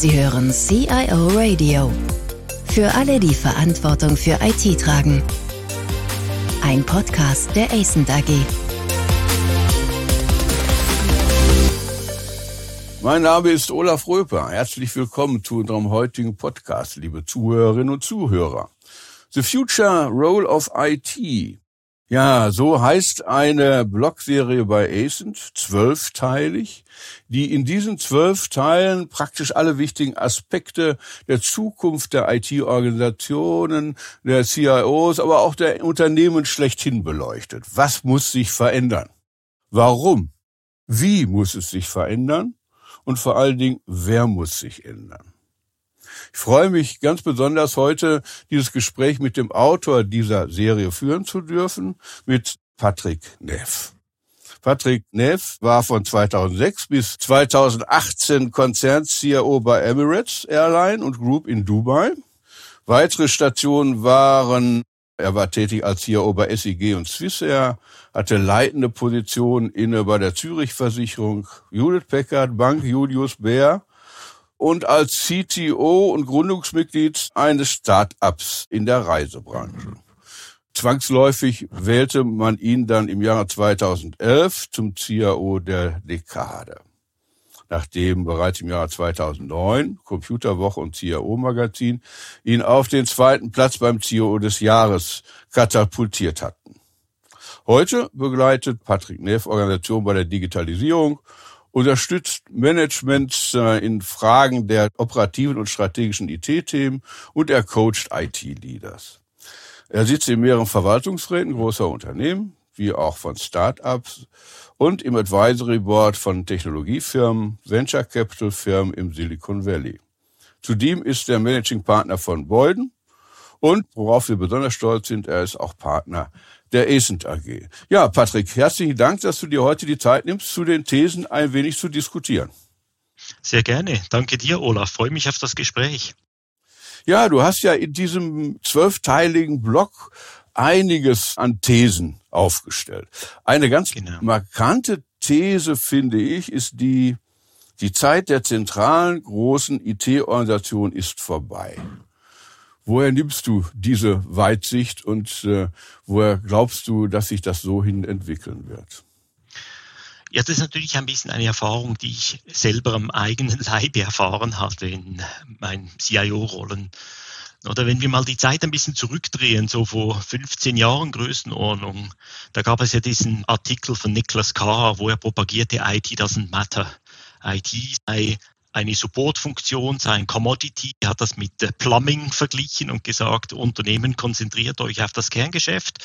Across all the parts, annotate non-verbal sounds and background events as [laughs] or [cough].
Sie hören CIO Radio. Für alle, die Verantwortung für IT tragen. Ein Podcast der ACENT AG. Mein Name ist Olaf Röper. Herzlich willkommen zu unserem heutigen Podcast, liebe Zuhörerinnen und Zuhörer. The Future Role of IT. Ja, so heißt eine Blogserie bei ACENT, zwölfteilig, die in diesen zwölf Teilen praktisch alle wichtigen Aspekte der Zukunft der IT-Organisationen, der CIOs, aber auch der Unternehmen schlechthin beleuchtet. Was muss sich verändern? Warum? Wie muss es sich verändern? Und vor allen Dingen, wer muss sich ändern? Ich freue mich ganz besonders heute, dieses Gespräch mit dem Autor dieser Serie führen zu dürfen, mit Patrick Neff. Patrick Neff war von 2006 bis 2018 Konzern-CIO bei Emirates Airline und Group in Dubai. Weitere Stationen waren, er war tätig als CIO bei SIG und Swissair, hatte leitende Positionen inne bei der Zürich Versicherung, Judith Packard, Bank Julius Baer und als CTO und Gründungsmitglied eines Start-ups in der Reisebranche. Zwangsläufig wählte man ihn dann im Jahre 2011 zum CIO der Dekade. Nachdem bereits im Jahr 2009 Computerwoche und CIO Magazin ihn auf den zweiten Platz beim CIO des Jahres katapultiert hatten. Heute begleitet Patrick Neff Organisation bei der Digitalisierung unterstützt Management äh, in Fragen der operativen und strategischen IT-Themen und er coacht IT-Leaders. Er sitzt in mehreren Verwaltungsräten großer Unternehmen, wie auch von Start-ups und im Advisory Board von Technologiefirmen, Venture Capital Firmen im Silicon Valley. Zudem ist er Managing Partner von Boyden und, worauf wir besonders stolz sind, er ist auch Partner der Ascent AG. Ja, Patrick, herzlichen Dank, dass du dir heute die Zeit nimmst, zu den Thesen ein wenig zu diskutieren. Sehr gerne. Danke dir, Olaf. Freue mich auf das Gespräch. Ja, du hast ja in diesem zwölfteiligen Blog einiges an Thesen aufgestellt. Eine ganz genau. markante These, finde ich, ist die, die Zeit der zentralen großen IT-Organisation ist vorbei. Woher nimmst du diese Weitsicht und äh, woher glaubst du, dass sich das so hin entwickeln wird? Ja, das ist natürlich ein bisschen eine Erfahrung, die ich selber am eigenen Leibe erfahren hatte in meinen CIO-Rollen. Oder wenn wir mal die Zeit ein bisschen zurückdrehen, so vor 15 Jahren Größenordnung, da gab es ja diesen Artikel von Niklas Carr, wo er propagierte, IT doesn't matter. IT sei eine Supportfunktion sein Commodity. Hat das mit Plumbing verglichen und gesagt, Unternehmen konzentriert euch auf das Kerngeschäft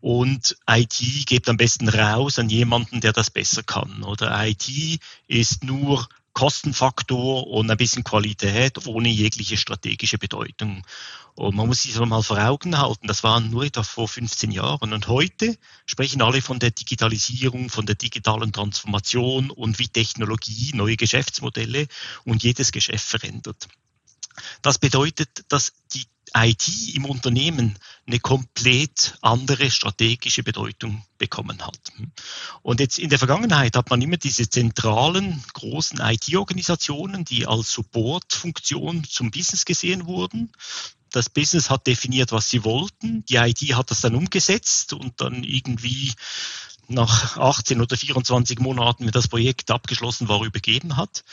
und IT gebt am besten raus an jemanden, der das besser kann. Oder IT ist nur Kostenfaktor und ein bisschen Qualität ohne jegliche strategische Bedeutung. Und man muss sich das mal vor Augen halten, das waren nur etwa vor 15 Jahren. Und heute sprechen alle von der Digitalisierung, von der digitalen Transformation und wie Technologie neue Geschäftsmodelle und jedes Geschäft verändert. Das bedeutet, dass die IT im Unternehmen eine komplett andere strategische Bedeutung bekommen hat. Und jetzt in der Vergangenheit hat man immer diese zentralen großen IT-Organisationen, die als Supportfunktion zum Business gesehen wurden. Das Business hat definiert, was sie wollten. Die IT hat das dann umgesetzt und dann irgendwie nach 18 oder 24 Monaten, wenn das Projekt abgeschlossen war, übergeben hat.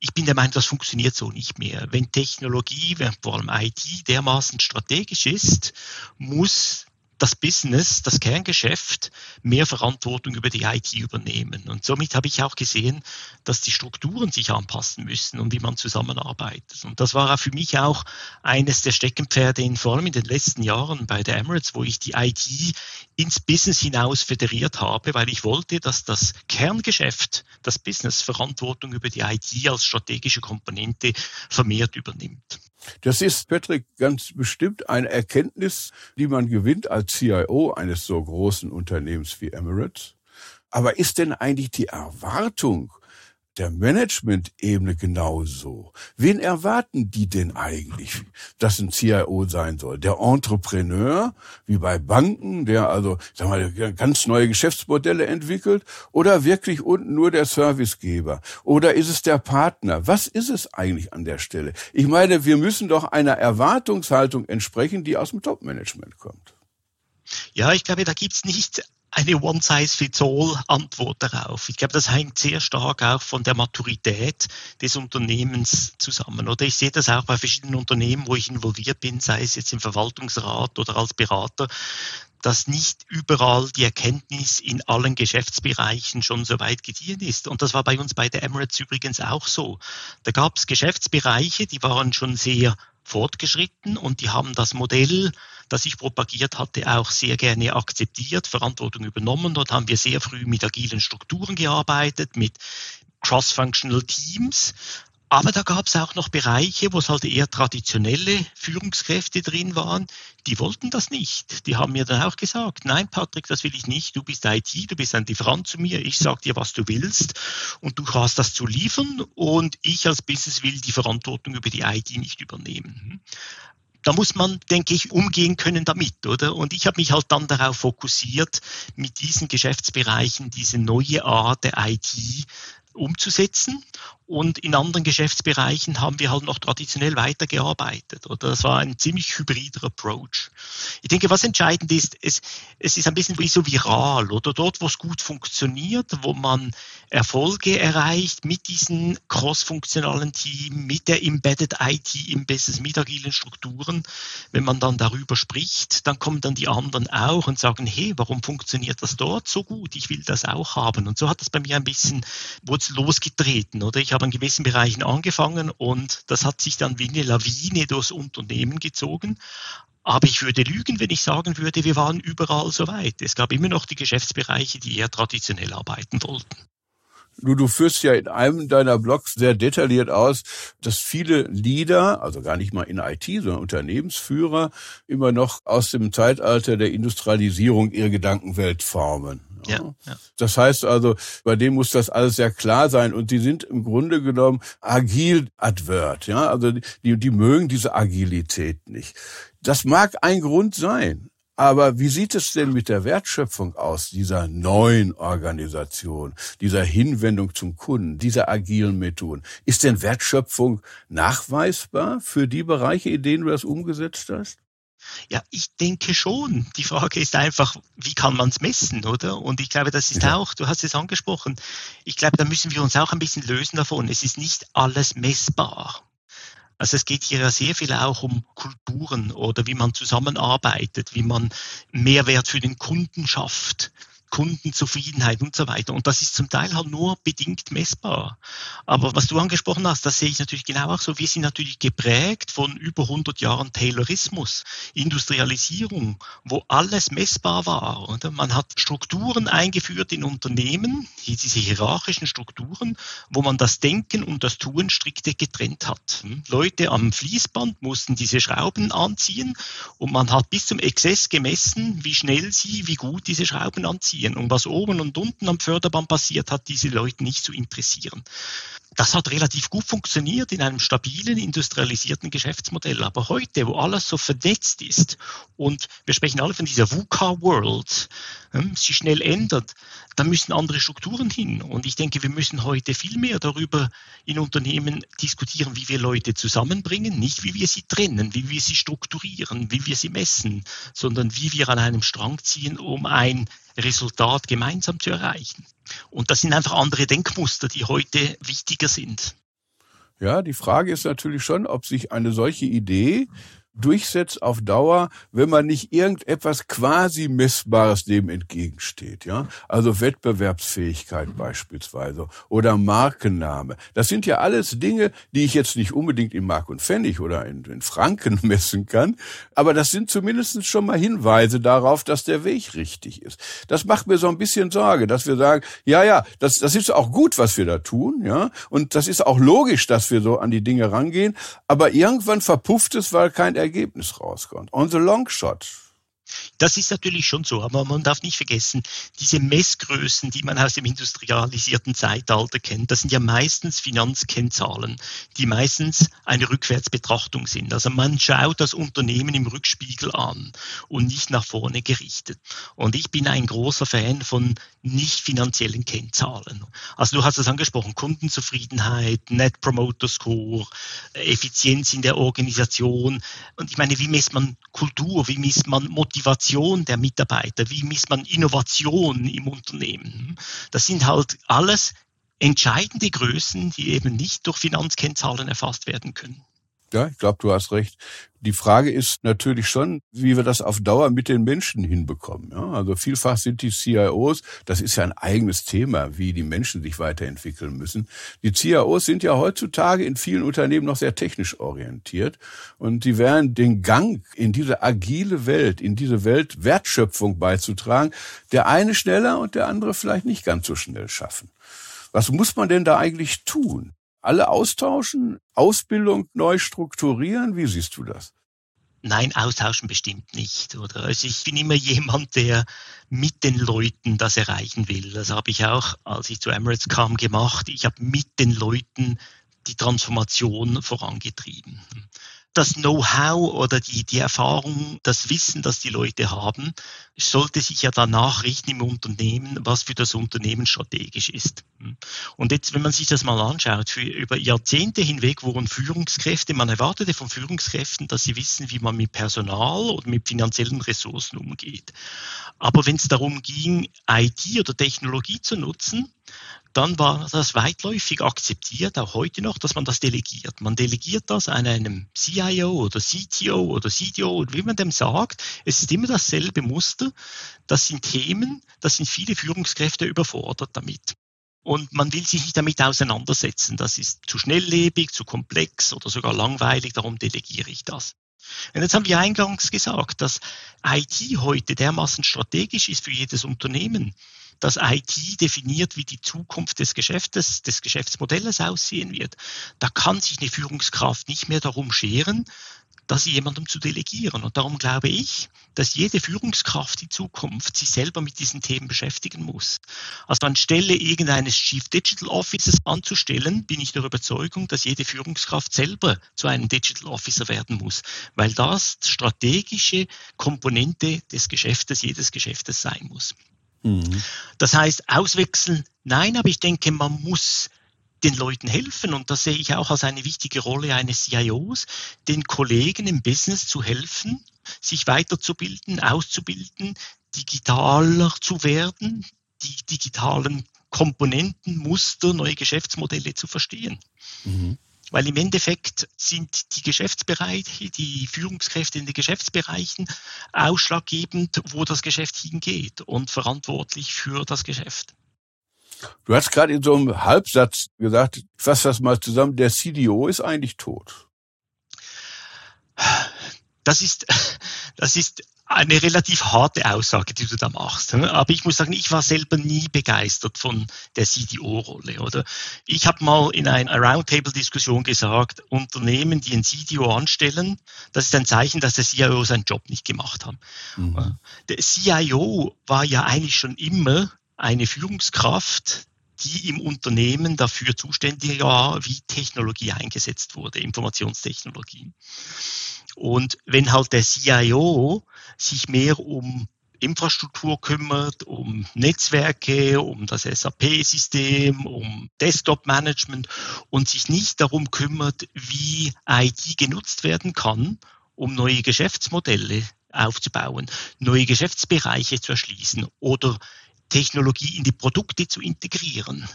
Ich bin der Meinung, das funktioniert so nicht mehr. Wenn Technologie, vor allem IT, dermaßen strategisch ist, muss das Business, das Kerngeschäft mehr Verantwortung über die IT übernehmen. Und somit habe ich auch gesehen, dass die Strukturen sich anpassen müssen und wie man zusammenarbeitet. Und das war für mich auch eines der Steckenpferde, in, vor allem in den letzten Jahren bei der Emirates, wo ich die IT ins Business hinaus federiert habe, weil ich wollte, dass das Kerngeschäft, das Business Verantwortung über die IT als strategische Komponente vermehrt übernimmt. Das ist, Patrick, ganz bestimmt eine Erkenntnis, die man gewinnt als CIO eines so großen Unternehmens wie Emirates. Aber ist denn eigentlich die Erwartung der Management-Ebene genauso. Wen erwarten die denn eigentlich, dass ein CIO sein soll? Der Entrepreneur, wie bei Banken, der also sag mal, ganz neue Geschäftsmodelle entwickelt, oder wirklich unten nur der Servicegeber? Oder ist es der Partner? Was ist es eigentlich an der Stelle? Ich meine, wir müssen doch einer Erwartungshaltung entsprechen, die aus dem Top-Management kommt. Ja, ich glaube, da gibt's nicht eine One-Size-Fits-All-Antwort darauf. Ich glaube, das hängt sehr stark auch von der Maturität des Unternehmens zusammen. Oder ich sehe das auch bei verschiedenen Unternehmen, wo ich involviert bin, sei es jetzt im Verwaltungsrat oder als Berater, dass nicht überall die Erkenntnis in allen Geschäftsbereichen schon so weit gediehen ist. Und das war bei uns bei der Emirates übrigens auch so. Da gab es Geschäftsbereiche, die waren schon sehr fortgeschritten und die haben das Modell, das ich propagiert hatte, auch sehr gerne akzeptiert, Verantwortung übernommen. Dort haben wir sehr früh mit agilen Strukturen gearbeitet, mit Cross-Functional Teams, aber da gab es auch noch Bereiche, wo es halt eher traditionelle Führungskräfte drin waren, die wollten das nicht. Die haben mir dann auch gesagt, nein Patrick, das will ich nicht, du bist IT, du bist ein Lieferant zu mir, ich sag dir, was du willst. Und du hast das zu liefern. Und ich als Business will die Verantwortung über die IT nicht übernehmen da muss man, denke ich, umgehen können damit, oder? Und ich habe mich halt dann darauf fokussiert, mit diesen Geschäftsbereichen diese neue Art der IT umzusetzen. Und in anderen Geschäftsbereichen haben wir halt noch traditionell weitergearbeitet. Oder das war ein ziemlich hybrider Approach. Ich denke, was entscheidend ist, es, es ist ein bisschen wie so viral oder dort, wo es gut funktioniert, wo man Erfolge erreicht mit diesen cross-funktionalen Team, mit der Embedded IT im Business, mit agilen Strukturen. Wenn man dann darüber spricht, dann kommen dann die anderen auch und sagen, hey, warum funktioniert das dort so gut? Ich will das auch haben. Und so hat es bei mir ein bisschen, wurde losgetreten, oder? Ich habe in gewissen Bereichen angefangen und das hat sich dann wie eine Lawine durchs Unternehmen gezogen. Aber ich würde lügen, wenn ich sagen würde, wir waren überall so weit. Es gab immer noch die Geschäftsbereiche, die eher traditionell arbeiten wollten. Du, du führst ja in einem deiner Blogs sehr detailliert aus, dass viele Leader, also gar nicht mal in IT, sondern Unternehmensführer, immer noch aus dem Zeitalter der Industrialisierung ihre Gedankenwelt formen. Ja, ja. Das heißt also, bei denen muss das alles sehr klar sein und die sind im Grunde genommen agil advert, ja, also die, die mögen diese Agilität nicht. Das mag ein Grund sein. Aber wie sieht es denn mit der Wertschöpfung aus, dieser neuen Organisation, dieser Hinwendung zum Kunden, dieser agilen Methoden? Ist denn Wertschöpfung nachweisbar für die Bereiche, in denen du das umgesetzt hast? Ja, ich denke schon. Die Frage ist einfach, wie kann man es messen, oder? Und ich glaube, das ist ja. auch, du hast es angesprochen, ich glaube, da müssen wir uns auch ein bisschen lösen davon. Es ist nicht alles messbar. Also es geht hier ja sehr viel auch um Kulturen oder wie man zusammenarbeitet, wie man Mehrwert für den Kunden schafft. Kundenzufriedenheit und so weiter. Und das ist zum Teil halt nur bedingt messbar. Aber was du angesprochen hast, das sehe ich natürlich genau auch so. Wir sind natürlich geprägt von über 100 Jahren Taylorismus, Industrialisierung, wo alles messbar war. Oder? Man hat Strukturen eingeführt in Unternehmen, diese hierarchischen Strukturen, wo man das Denken und das Tun strikte getrennt hat. Hm? Leute am Fließband mussten diese Schrauben anziehen und man hat bis zum Exzess gemessen, wie schnell sie, wie gut diese Schrauben anziehen interessieren. Und was oben und unten am Förderband passiert, hat diese Leute nicht zu interessieren. Das hat relativ gut funktioniert in einem stabilen, industrialisierten Geschäftsmodell. Aber heute, wo alles so vernetzt ist und wir sprechen alle von dieser VUCA-World, hm, sich schnell ändert, da müssen andere Strukturen hin. Und ich denke, wir müssen heute viel mehr darüber in Unternehmen diskutieren, wie wir Leute zusammenbringen, nicht wie wir sie trennen, wie wir sie strukturieren, wie wir sie messen, sondern wie wir an einem Strang ziehen, um ein Resultat gemeinsam zu erreichen. Und das sind einfach andere Denkmuster, die heute wichtiger sind. Ja, die Frage ist natürlich schon, ob sich eine solche Idee durchsetzt auf Dauer, wenn man nicht irgendetwas quasi Messbares dem entgegensteht, ja. Also Wettbewerbsfähigkeit beispielsweise oder Markenname. Das sind ja alles Dinge, die ich jetzt nicht unbedingt in Mark und Pfennig oder in, in Franken [laughs] messen kann, aber das sind zumindest schon mal Hinweise darauf, dass der Weg richtig ist. Das macht mir so ein bisschen Sorge, dass wir sagen, ja, ja, das, das ist auch gut, was wir da tun, ja, und das ist auch logisch, dass wir so an die Dinge rangehen, aber irgendwann verpufft es, weil kein Ergebnis rauskommt. On the long shot. Das ist natürlich schon so, aber man darf nicht vergessen, diese Messgrößen, die man aus dem industrialisierten Zeitalter kennt, das sind ja meistens Finanzkennzahlen, die meistens eine Rückwärtsbetrachtung sind. Also man schaut das Unternehmen im Rückspiegel an und nicht nach vorne gerichtet. Und ich bin ein großer Fan von nicht finanziellen Kennzahlen. Also du hast es angesprochen, Kundenzufriedenheit, Net Promoter Score, Effizienz in der Organisation. Und ich meine, wie misst man Kultur, wie misst man Motivation der Mitarbeiter, wie misst man Innovation im Unternehmen. Das sind halt alles entscheidende Größen, die eben nicht durch Finanzkennzahlen erfasst werden können. Ja, ich glaube, du hast recht. Die Frage ist natürlich schon, wie wir das auf Dauer mit den Menschen hinbekommen. Ja, also vielfach sind die CIOs, das ist ja ein eigenes Thema, wie die Menschen sich weiterentwickeln müssen. Die CIOs sind ja heutzutage in vielen Unternehmen noch sehr technisch orientiert und sie werden den Gang in diese agile Welt, in diese Welt Wertschöpfung beizutragen, der eine schneller und der andere vielleicht nicht ganz so schnell schaffen. Was muss man denn da eigentlich tun? Alle austauschen, Ausbildung neu strukturieren? Wie siehst du das? Nein, austauschen bestimmt nicht. Oder? Also ich bin immer jemand, der mit den Leuten das erreichen will. Das habe ich auch, als ich zu Emirates kam, gemacht. Ich habe mit den Leuten die Transformation vorangetrieben das Know-how oder die, die Erfahrung, das Wissen, das die Leute haben, sollte sich ja danach richten im Unternehmen, was für das Unternehmen strategisch ist. Und jetzt, wenn man sich das mal anschaut, für über Jahrzehnte hinweg wurden Führungskräfte, man erwartete von Führungskräften, dass sie wissen, wie man mit Personal oder mit finanziellen Ressourcen umgeht. Aber wenn es darum ging, IT oder Technologie zu nutzen, dann war das weitläufig akzeptiert, auch heute noch, dass man das delegiert. Man delegiert das an einem CIO oder CTO oder CDO oder wie man dem sagt. Es ist immer dasselbe Muster. Das sind Themen, das sind viele Führungskräfte überfordert damit. Und man will sich nicht damit auseinandersetzen. Das ist zu schnelllebig, zu komplex oder sogar langweilig, darum delegiere ich das. Und jetzt haben wir eingangs gesagt, dass IT heute dermaßen strategisch ist für jedes Unternehmen, dass IT definiert, wie die Zukunft des Geschäftes, des Geschäftsmodells aussehen wird. Da kann sich eine Führungskraft nicht mehr darum scheren, das jemandem zu delegieren. Und darum glaube ich, dass jede Führungskraft in Zukunft sich selber mit diesen Themen beschäftigen muss. Also anstelle irgendeines Chief Digital Officers anzustellen, bin ich der Überzeugung, dass jede Führungskraft selber zu einem Digital Officer werden muss, weil das strategische Komponente des Geschäftes, jedes Geschäftes sein muss. Mhm. Das heißt, auswechseln, nein, aber ich denke, man muss den Leuten helfen und das sehe ich auch als eine wichtige Rolle eines CIOs, den Kollegen im Business zu helfen, sich weiterzubilden, auszubilden, digitaler zu werden, die digitalen Komponenten, Muster, neue Geschäftsmodelle zu verstehen. Mhm. Weil im Endeffekt sind die Geschäftsbereiche, die Führungskräfte in den Geschäftsbereichen ausschlaggebend, wo das Geschäft hingeht und verantwortlich für das Geschäft. Du hast gerade in so einem Halbsatz gesagt, ich fasse das mal zusammen, der CDO ist eigentlich tot. Das ist, [laughs] das ist eine relativ harte Aussage, die du da machst. Ne? Aber ich muss sagen, ich war selber nie begeistert von der CDO-Rolle. Oder ich habe mal in einer Roundtable-Diskussion gesagt, Unternehmen, die ein CDO anstellen, das ist ein Zeichen, dass der CIO seinen Job nicht gemacht hat. Mhm. Der CIO war ja eigentlich schon immer eine Führungskraft, die im Unternehmen dafür zuständig war, wie Technologie eingesetzt wurde, Informationstechnologie. Und wenn halt der CIO sich mehr um Infrastruktur kümmert, um Netzwerke, um das SAP-System, um Desktop-Management und sich nicht darum kümmert, wie IT genutzt werden kann, um neue Geschäftsmodelle aufzubauen, neue Geschäftsbereiche zu erschließen oder Technologie in die Produkte zu integrieren,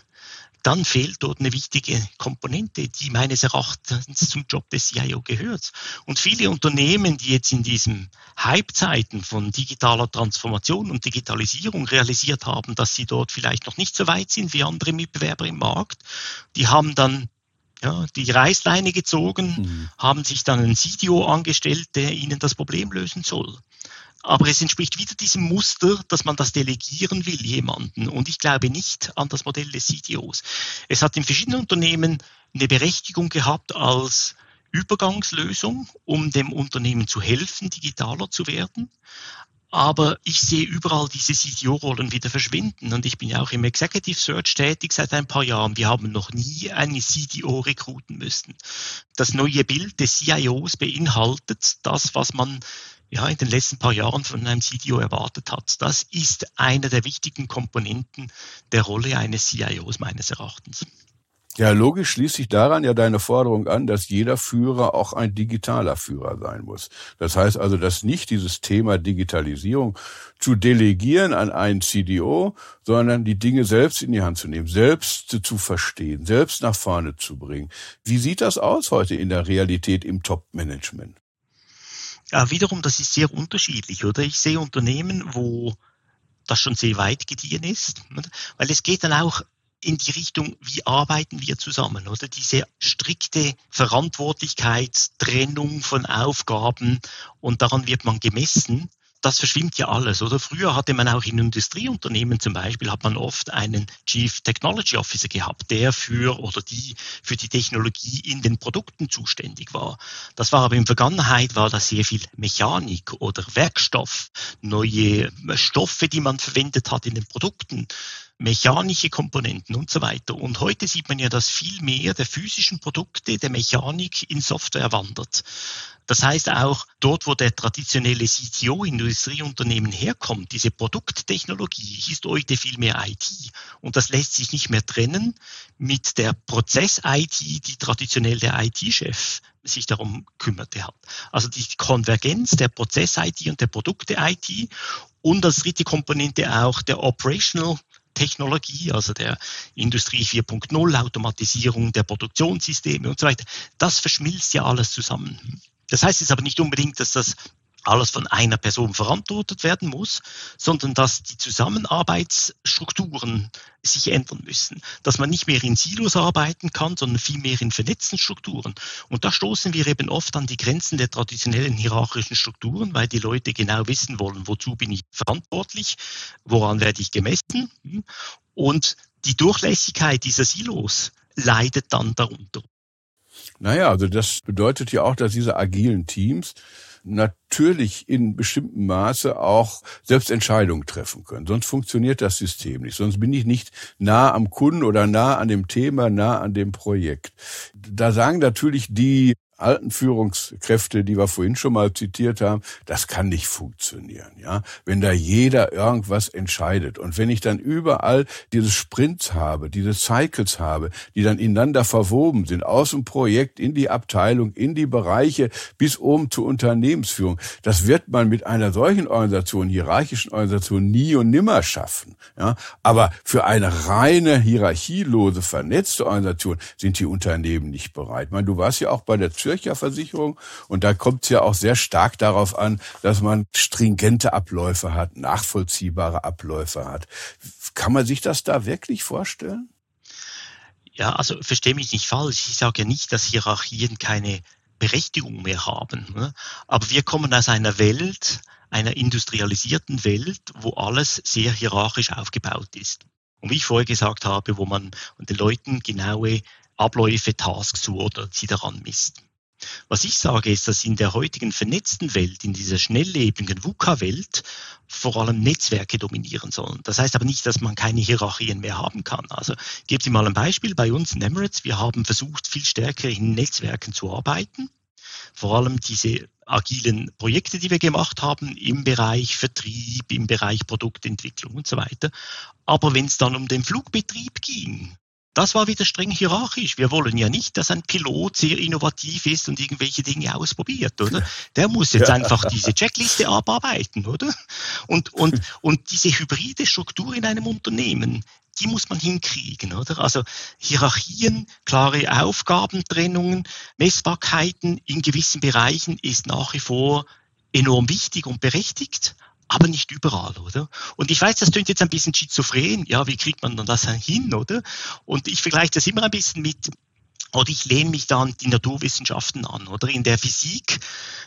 dann fehlt dort eine wichtige Komponente, die meines Erachtens zum Job des CIO gehört. Und viele Unternehmen, die jetzt in diesen Hype-Zeiten von digitaler Transformation und Digitalisierung realisiert haben, dass sie dort vielleicht noch nicht so weit sind wie andere Mitbewerber im Markt, die haben dann ja, die Reißleine gezogen, mhm. haben sich dann einen CDO angestellt, der ihnen das Problem lösen soll. Aber es entspricht wieder diesem Muster, dass man das delegieren will, jemanden. Und ich glaube nicht an das Modell des CTOs. Es hat in verschiedenen Unternehmen eine Berechtigung gehabt als Übergangslösung, um dem Unternehmen zu helfen, digitaler zu werden. aber ich sehe überall diese CTO-Rollen wieder verschwinden. Und ich bin ja auch im Executive Search tätig seit ein paar Jahren. Wir haben noch nie eine CTO rekruten müssen. Das neue Bild des CIOs beinhaltet das, was man ja, in den letzten paar Jahren von einem CTO erwartet hat. Das ist einer der wichtigen Komponenten der Rolle eines CIOs meines Erachtens. Ja, logisch schließt sich daran ja deine Forderung an, dass jeder Führer auch ein digitaler Führer sein muss. Das heißt also, dass nicht dieses Thema Digitalisierung zu delegieren an einen CDO, sondern die Dinge selbst in die Hand zu nehmen, selbst zu verstehen, selbst nach vorne zu bringen. Wie sieht das aus heute in der Realität im Top-Management? Ja, wiederum, das ist sehr unterschiedlich, oder? Ich sehe Unternehmen, wo das schon sehr weit gediehen ist, weil es geht dann auch in die Richtung, wie arbeiten wir zusammen, oder? Diese strikte Verantwortlichkeit, Trennung von Aufgaben und daran wird man gemessen das verschwimmt ja alles, oder? Früher hatte man auch in Industrieunternehmen zum Beispiel, hat man oft einen Chief Technology Officer gehabt, der für oder die für die Technologie in den Produkten zuständig war. Das war aber in Vergangenheit war das sehr viel Mechanik oder Werkstoff, neue Stoffe, die man verwendet hat in den Produkten mechanische Komponenten und so weiter. Und heute sieht man ja, dass viel mehr der physischen Produkte der Mechanik in Software wandert. Das heißt auch dort, wo der traditionelle CTO Industrieunternehmen herkommt, diese Produkttechnologie ist heute viel mehr IT. Und das lässt sich nicht mehr trennen mit der Prozess-IT, die traditionell der IT-Chef sich darum kümmerte hat. Also die Konvergenz der Prozess-IT und der Produkte-IT und als dritte Komponente auch der Operational Technologie, also der Industrie 4.0, Automatisierung der Produktionssysteme und so weiter, das verschmilzt ja alles zusammen. Das heißt jetzt aber nicht unbedingt, dass das alles von einer Person verantwortet werden muss, sondern dass die Zusammenarbeitsstrukturen sich ändern müssen, dass man nicht mehr in Silos arbeiten kann, sondern vielmehr in vernetzten Strukturen. Und da stoßen wir eben oft an die Grenzen der traditionellen hierarchischen Strukturen, weil die Leute genau wissen wollen, wozu bin ich verantwortlich, woran werde ich gemessen und die Durchlässigkeit dieser Silos leidet dann darunter. Naja, also das bedeutet ja auch, dass diese agilen Teams natürlich in bestimmtem Maße auch selbst Entscheidungen treffen können. Sonst funktioniert das System nicht. Sonst bin ich nicht nah am Kunden oder nah an dem Thema, nah an dem Projekt. Da sagen natürlich die alten Führungskräfte, die wir vorhin schon mal zitiert haben, das kann nicht funktionieren, ja. Wenn da jeder irgendwas entscheidet und wenn ich dann überall diese Sprints habe, diese Cycles habe, die dann ineinander verwoben sind, aus dem Projekt in die Abteilung, in die Bereiche bis oben zur Unternehmensführung, das wird man mit einer solchen Organisation, hierarchischen Organisation nie und nimmer schaffen, ja. Aber für eine reine hierarchielose, vernetzte Organisation sind die Unternehmen nicht bereit. Ich meine, du warst ja auch bei der Zürcher Versicherung. Und da kommt es ja auch sehr stark darauf an, dass man stringente Abläufe hat, nachvollziehbare Abläufe hat. Kann man sich das da wirklich vorstellen? Ja, also verstehe mich nicht falsch. Ich sage ja nicht, dass Hierarchien keine Berechtigung mehr haben. Ne? Aber wir kommen aus einer Welt, einer industrialisierten Welt, wo alles sehr hierarchisch aufgebaut ist. Und wie ich vorher gesagt habe, wo man den Leuten genaue Abläufe, Tasks zu oder sie daran misst. Was ich sage, ist, dass in der heutigen vernetzten Welt, in dieser schnelllebigen VUCA-Welt, vor allem Netzwerke dominieren sollen. Das heißt aber nicht, dass man keine Hierarchien mehr haben kann. Also gebe Sie mal ein Beispiel. Bei uns in Emirates, wir haben versucht, viel stärker in Netzwerken zu arbeiten. Vor allem diese agilen Projekte, die wir gemacht haben im Bereich Vertrieb, im Bereich Produktentwicklung und so weiter. Aber wenn es dann um den Flugbetrieb ging, das war wieder streng hierarchisch. Wir wollen ja nicht, dass ein Pilot sehr innovativ ist und irgendwelche Dinge ausprobiert, oder? Der muss jetzt ja. einfach diese Checkliste abarbeiten, oder? Und, und, [laughs] und diese hybride Struktur in einem Unternehmen, die muss man hinkriegen, oder? Also Hierarchien, klare Aufgabentrennungen, Messbarkeiten in gewissen Bereichen ist nach wie vor enorm wichtig und berechtigt aber nicht überall, oder? Und ich weiß, das klingt jetzt ein bisschen schizophren, ja, wie kriegt man dann das hin, oder? Und ich vergleiche das immer ein bisschen mit, oder ich lehne mich da an die Naturwissenschaften an, oder? In der Physik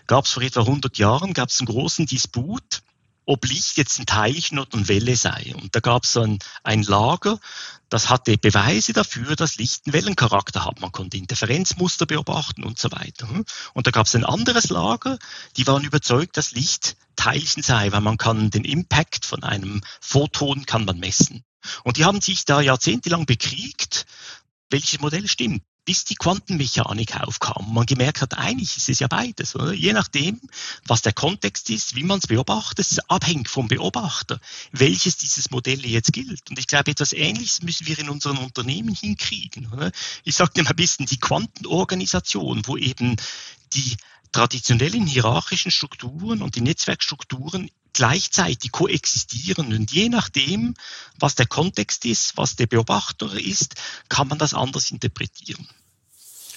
gab es vor etwa 100 Jahren, gab es einen großen Disput, ob Licht jetzt ein Teilchen oder eine Welle sei. Und da gab es ein, ein Lager, das hatte Beweise dafür, dass Licht einen Wellencharakter hat. Man konnte Interferenzmuster beobachten und so weiter. Und da gab es ein anderes Lager, die waren überzeugt, dass Licht Teilchen sei, weil man kann den Impact von einem Photon kann man messen. Und die haben sich da jahrzehntelang bekriegt, welches Modell stimmt bis die Quantenmechanik aufkam. Man gemerkt hat, eigentlich ist es ja beides. Oder? Je nachdem, was der Kontext ist, wie man es beobachtet, ist abhängig vom Beobachter, welches dieses Modell jetzt gilt. Und ich glaube, etwas Ähnliches müssen wir in unseren Unternehmen hinkriegen. Oder? Ich sage mal ein bisschen die Quantenorganisation, wo eben die traditionellen hierarchischen Strukturen und die Netzwerkstrukturen gleichzeitig koexistieren. Und je nachdem, was der Kontext ist, was der Beobachter ist, kann man das anders interpretieren.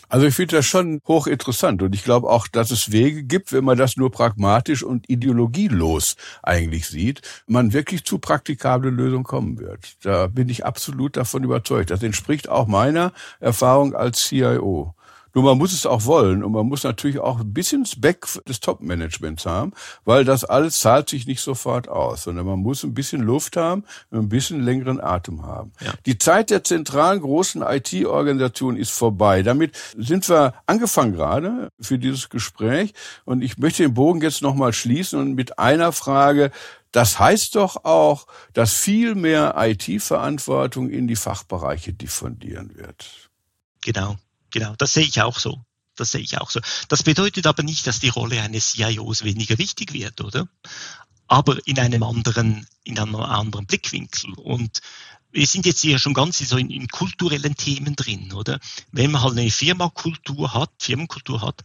Also ich finde das schon hochinteressant und ich glaube auch, dass es Wege gibt, wenn man das nur pragmatisch und ideologielos eigentlich sieht, man wirklich zu praktikablen Lösungen kommen wird. Da bin ich absolut davon überzeugt. Das entspricht auch meiner Erfahrung als CIO. Nur man muss es auch wollen und man muss natürlich auch ein bisschen Speck des Top-Managements haben, weil das alles zahlt sich nicht sofort aus, sondern man muss ein bisschen Luft haben, und ein bisschen längeren Atem haben. Ja. Die Zeit der zentralen großen IT-Organisation ist vorbei. Damit sind wir angefangen gerade für dieses Gespräch und ich möchte den Bogen jetzt nochmal schließen und mit einer Frage, das heißt doch auch, dass viel mehr IT-Verantwortung in die Fachbereiche diffundieren wird. Genau. Genau, das sehe ich auch so. Das sehe ich auch so. Das bedeutet aber nicht, dass die Rolle eines CIOs weniger wichtig wird, oder? Aber in einem anderen, in einem anderen Blickwinkel. Und wir sind jetzt hier schon ganz so in, in, kulturellen Themen drin, oder? Wenn man halt eine Firmakultur hat, Firmenkultur hat,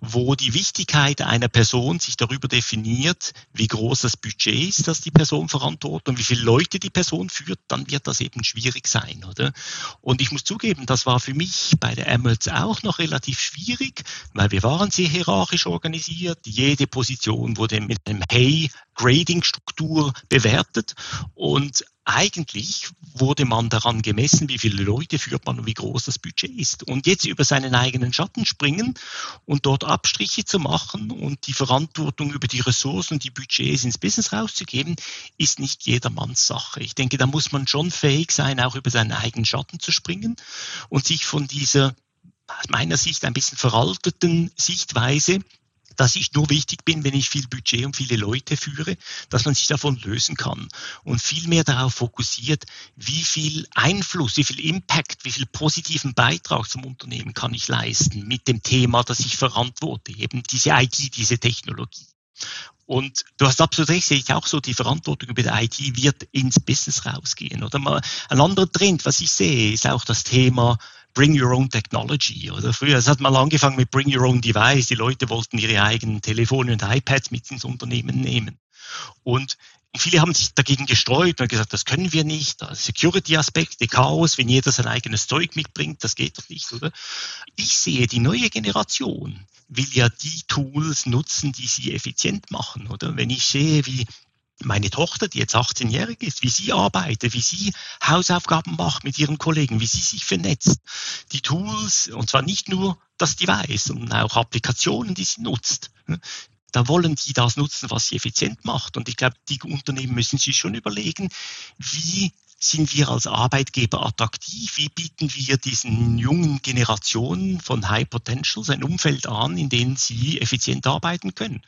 wo die Wichtigkeit einer Person sich darüber definiert, wie groß das Budget ist, das die Person verantwortet und wie viele Leute die Person führt, dann wird das eben schwierig sein, oder? Und ich muss zugeben, das war für mich bei der Emirates auch noch relativ schwierig, weil wir waren sehr hierarchisch organisiert. Jede Position wurde mit einem Hey Grading-Struktur bewertet und eigentlich wurde man daran gemessen, wie viele Leute führt man und wie groß das Budget ist. Und jetzt über seinen eigenen Schatten springen und dort Abstriche zu machen und die Verantwortung über die Ressourcen und die Budgets ins Business rauszugeben, ist nicht jedermanns Sache. Ich denke, da muss man schon fähig sein, auch über seinen eigenen Schatten zu springen und sich von dieser aus meiner Sicht ein bisschen veralteten Sichtweise dass ich nur wichtig bin, wenn ich viel Budget und viele Leute führe, dass man sich davon lösen kann und viel mehr darauf fokussiert, wie viel Einfluss, wie viel Impact, wie viel positiven Beitrag zum Unternehmen kann ich leisten mit dem Thema, das ich verantworte, eben diese IT, diese Technologie. Und du hast absolut recht, sehe ich auch so, die Verantwortung über die IT wird ins Business rausgehen. Oder mal ein anderer Trend, was ich sehe, ist auch das Thema Bring Your Own Technology. Oder früher, es hat mal angefangen mit Bring Your Own Device. Die Leute wollten ihre eigenen Telefone und iPads mit ins Unternehmen nehmen. Und viele haben sich dagegen gestreut und gesagt, das können wir nicht. Security-Aspekte, Chaos, wenn jeder sein eigenes Zeug mitbringt, das geht doch nicht, oder? Ich sehe, die neue Generation will ja die Tools nutzen, die sie effizient machen, oder? Wenn ich sehe, wie meine Tochter, die jetzt 18-jährig ist, wie sie arbeitet, wie sie Hausaufgaben macht mit ihren Kollegen, wie sie sich vernetzt, die Tools, und zwar nicht nur das Device, sondern auch Applikationen, die sie nutzt. Da wollen die das nutzen, was sie effizient macht. Und ich glaube, die Unternehmen müssen sich schon überlegen, wie sind wir als Arbeitgeber attraktiv? Wie bieten wir diesen jungen Generationen von High Potentials ein Umfeld an, in dem sie effizient arbeiten können?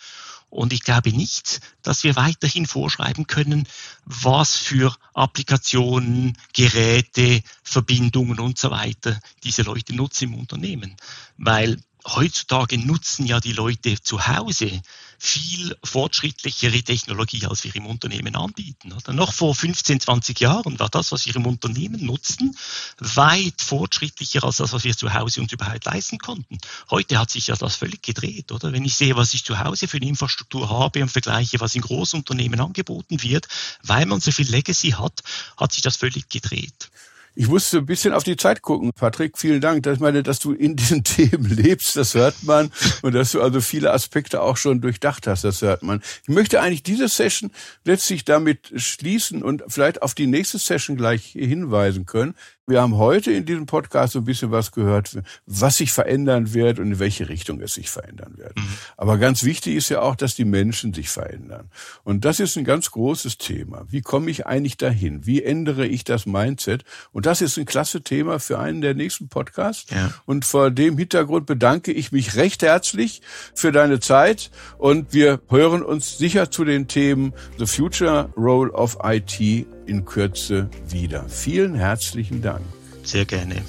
Und ich glaube nicht, dass wir weiterhin vorschreiben können, was für Applikationen, Geräte, Verbindungen und so weiter diese Leute nutzen im Unternehmen. Weil heutzutage nutzen ja die Leute zu Hause viel fortschrittlichere Technologie, als wir im Unternehmen anbieten. Oder? Noch vor 15, 20 Jahren war das, was wir im Unternehmen nutzten, weit fortschrittlicher als das, was wir zu Hause uns überhaupt leisten konnten. Heute hat sich ja das völlig gedreht, oder? Wenn ich sehe, was ich zu Hause für eine Infrastruktur habe und vergleiche, was in Großunternehmen angeboten wird, weil man so viel Legacy hat, hat sich das völlig gedreht. Ich musste ein bisschen auf die Zeit gucken. Patrick, vielen Dank. Ich meine, dass du in [laughs] diesen Themen lebst, das hört man. Und dass du also viele Aspekte auch schon durchdacht hast, das hört man. Ich möchte eigentlich diese Session letztlich damit schließen und vielleicht auf die nächste Session gleich hinweisen können. Wir haben heute in diesem Podcast so ein bisschen was gehört, was sich verändern wird und in welche Richtung es sich verändern wird. Mhm. Aber ganz wichtig ist ja auch, dass die Menschen sich verändern. Und das ist ein ganz großes Thema. Wie komme ich eigentlich dahin? Wie ändere ich das Mindset? Und das ist ein klasse Thema für einen der nächsten Podcasts. Ja. Und vor dem Hintergrund bedanke ich mich recht herzlich für deine Zeit und wir hören uns sicher zu den Themen The Future Role of IT in Kürze wieder. Vielen herzlichen Dank. Sehr gerne.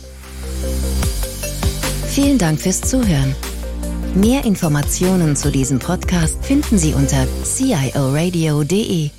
Vielen Dank fürs Zuhören. Mehr Informationen zu diesem Podcast finden Sie unter cioradio.de.